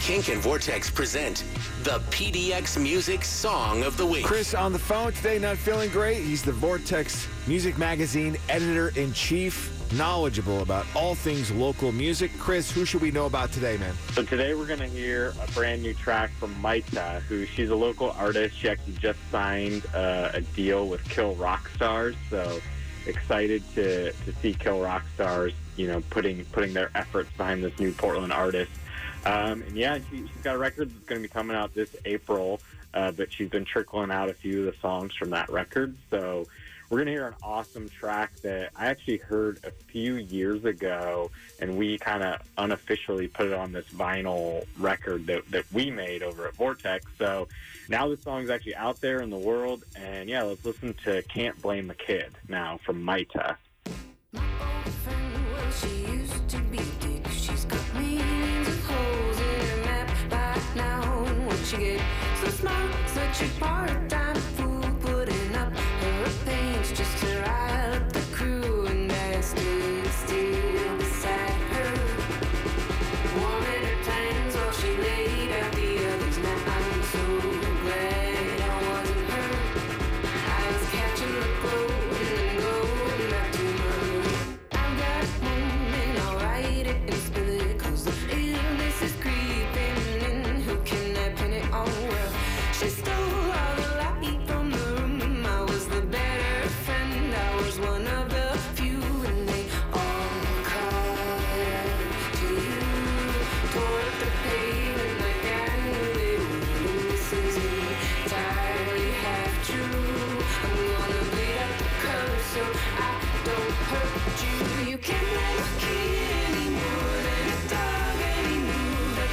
Kink and Vortex present the PDX Music Song of the Week. Chris on the phone today, not feeling great. He's the Vortex Music Magazine editor in chief, knowledgeable about all things local music. Chris, who should we know about today, man? So today we're going to hear a brand new track from Maita, who she's a local artist. She actually just signed uh, a deal with Kill Rock Stars. So excited to, to see Kill Rock Stars, you know, putting putting their efforts behind this new Portland artist. Um, and yeah, she, she's got a record that's going to be coming out this April, uh, but she's been trickling out a few of the songs from that record. So we're going to hear an awesome track that I actually heard a few years ago, and we kind of unofficially put it on this vinyl record that, that we made over at Vortex. So now the song's actually out there in the world, and yeah, let's listen to Can't Blame the Kid now from Maita. Such a part-time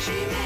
she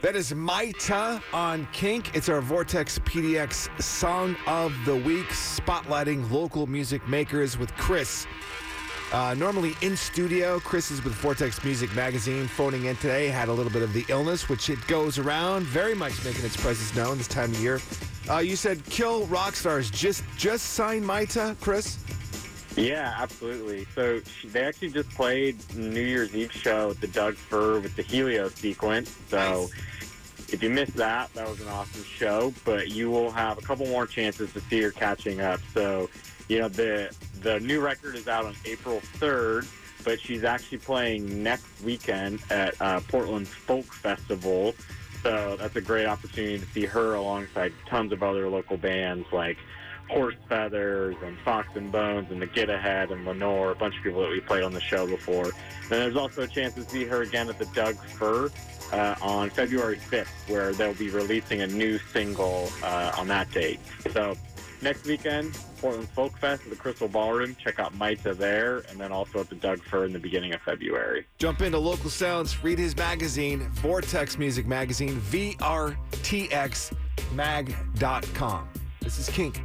That is Maita on Kink. It's our Vortex PDX Song of the Week, spotlighting local music makers with Chris. Uh, normally in studio, Chris is with Vortex Music Magazine. Phoning in today, had a little bit of the illness, which it goes around, very much making its presence known this time of year. Uh, you said Kill Rock Stars just just signed Maita, Chris. Yeah, absolutely. So she, they actually just played New Year's Eve show at the Doug Fir with the Helio sequence. So if you missed that, that was an awesome show. But you will have a couple more chances to see her catching up. So, you know, the the new record is out on April 3rd, but she's actually playing next weekend at uh, Portland's Folk Festival. So that's a great opportunity to see her alongside tons of other local bands like Horse Feathers and Fox and Bones and the Get Ahead and Lenore, a bunch of people that we played on the show before. Then there's also a chance to see her again at the Doug Fir uh, on February 5th, where they'll be releasing a new single uh, on that date. So next weekend, Portland Folk Fest at the Crystal Ballroom. Check out Maita there, and then also at the Doug Fir in the beginning of February. Jump into local sounds, read his magazine, Vortex Music Magazine, VRTXmag.com. This is Kink